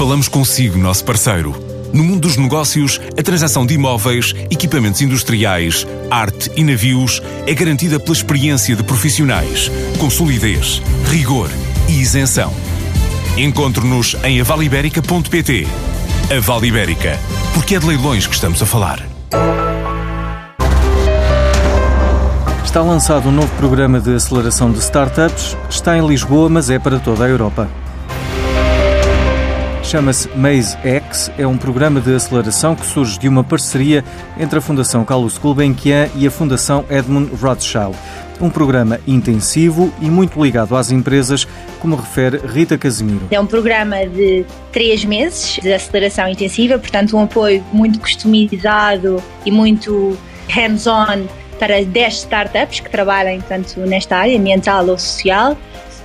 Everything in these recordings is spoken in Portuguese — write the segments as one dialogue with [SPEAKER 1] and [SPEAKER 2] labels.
[SPEAKER 1] Falamos consigo, nosso parceiro. No mundo dos negócios, a transação de imóveis, equipamentos industriais, arte e navios é garantida pela experiência de profissionais, com solidez, rigor e isenção. Encontre-nos em avaliberica.pt. A Vale Ibérica, porque é de leilões que estamos a falar.
[SPEAKER 2] Está lançado um novo programa de aceleração de startups. Está em Lisboa, mas é para toda a Europa. Chama-se Maze X, é um programa de aceleração que surge de uma parceria entre a Fundação Carlos Gulbenkian e a Fundação Edmund Rothschild. Um programa intensivo e muito ligado às empresas, como refere Rita Casimiro.
[SPEAKER 3] É um programa de três meses de aceleração intensiva, portanto, um apoio muito customizado e muito hands-on para 10 startups que trabalhem tanto nesta área ambiental ou social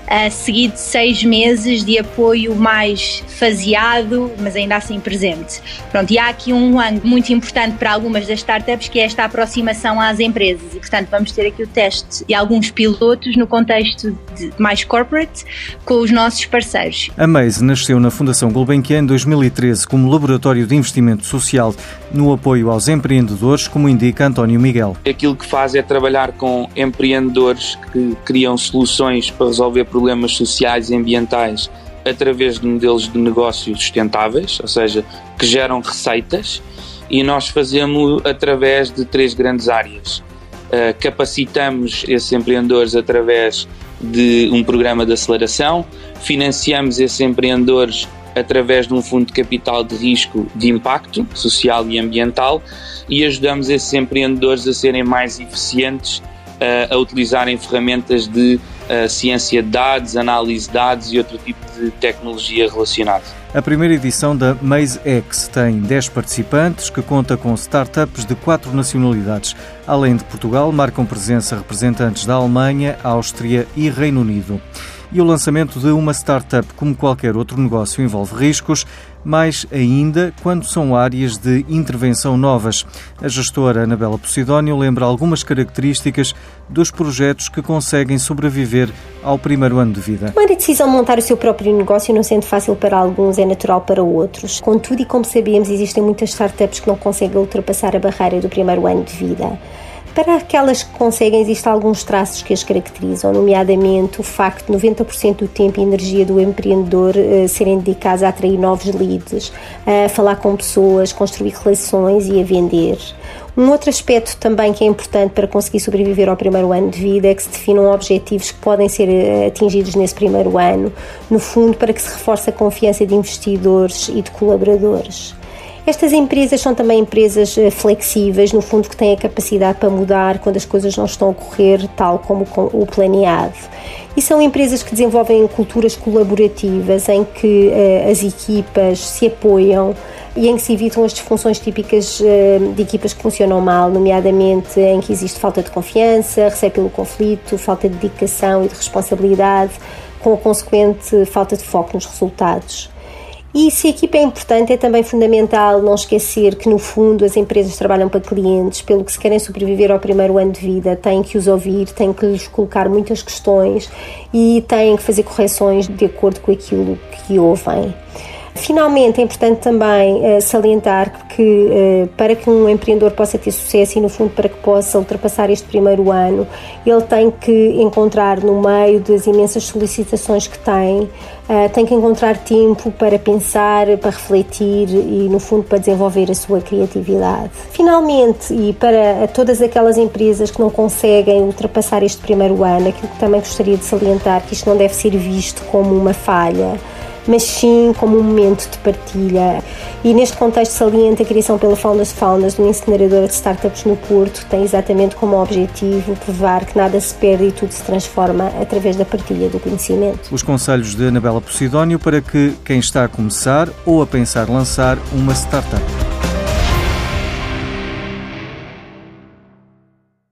[SPEAKER 3] uh, seguido de seis meses de apoio mais faseado, mas ainda assim presente. Pronto, e há aqui um ângulo muito importante para algumas das startups que é esta aproximação às empresas e, portanto, vamos ter aqui o teste de alguns pilotos no contexto mais corporate com os nossos parceiros.
[SPEAKER 2] A Maze nasceu na Fundação Gulbenkian em 2013 como laboratório de investimento social no apoio aos empreendedores, como indica António Miguel.
[SPEAKER 4] Aquilo que faz é trabalhar com empreendedores que criam soluções para resolver problemas sociais e ambientais através de modelos de negócio sustentáveis, ou seja, que geram receitas, e nós fazemos através de três grandes áreas. Uh, capacitamos esses empreendedores através de um programa de aceleração, financiamos esses empreendedores através de um fundo de capital de risco de impacto social e ambiental e ajudamos esses empreendedores a serem mais eficientes uh, a utilizarem ferramentas de uh, ciência de dados, análise de dados e outro tipo de tecnologia relacionada.
[SPEAKER 2] A primeira edição da Maze X tem 10 participantes que conta com startups de quatro nacionalidades. Além de Portugal, marcam presença representantes da Alemanha, Áustria e Reino Unido. E o lançamento de uma startup, como qualquer outro negócio, envolve riscos, mais ainda quando são áreas de intervenção novas. A gestora Anabela Posidónio lembra algumas características dos projetos que conseguem sobreviver ao primeiro ano de vida.
[SPEAKER 5] Tomar a decisão de montar o seu próprio negócio não sendo fácil para alguns, é natural para outros. Contudo, e como sabemos, existem muitas startups que não conseguem ultrapassar a barreira do primeiro ano de vida. Para aquelas que conseguem, existem alguns traços que as caracterizam, nomeadamente o facto de 90% do tempo e energia do empreendedor uh, serem dedicados a atrair novos leads, a falar com pessoas, construir relações e a vender. Um outro aspecto também que é importante para conseguir sobreviver ao primeiro ano de vida é que se definam objetivos que podem ser eh, atingidos nesse primeiro ano, no fundo, para que se reforce a confiança de investidores e de colaboradores. Estas empresas são também empresas eh, flexíveis, no fundo, que têm a capacidade para mudar quando as coisas não estão a correr tal como o planeado. E são empresas que desenvolvem culturas colaborativas em que uh, as equipas se apoiam e em que se evitam as disfunções típicas uh, de equipas que funcionam mal, nomeadamente em que existe falta de confiança, receio pelo conflito, falta de dedicação e de responsabilidade, com a consequente falta de foco nos resultados. E se a equipa é importante, é também fundamental não esquecer que, no fundo, as empresas trabalham para clientes, pelo que se querem sobreviver ao primeiro ano de vida, têm que os ouvir, têm que lhes colocar muitas questões e têm que fazer correções de acordo com aquilo que ouvem. Finalmente, é importante também uh, salientar que uh, para que um empreendedor possa ter sucesso e, no fundo, para que possa ultrapassar este primeiro ano, ele tem que encontrar no meio das imensas solicitações que tem, uh, tem que encontrar tempo para pensar, para refletir e, no fundo, para desenvolver a sua criatividade. Finalmente, e para todas aquelas empresas que não conseguem ultrapassar este primeiro ano, aquilo que também gostaria de salientar que isto não deve ser visto como uma falha mas sim como um momento de partilha. E neste contexto saliente, a criação pela Founders Founders de uma incineradora de startups no Porto tem exatamente como objetivo provar que nada se perde e tudo se transforma através da partilha do conhecimento.
[SPEAKER 2] Os conselhos de Anabela Posidónio para que quem está a começar ou a pensar lançar uma startup.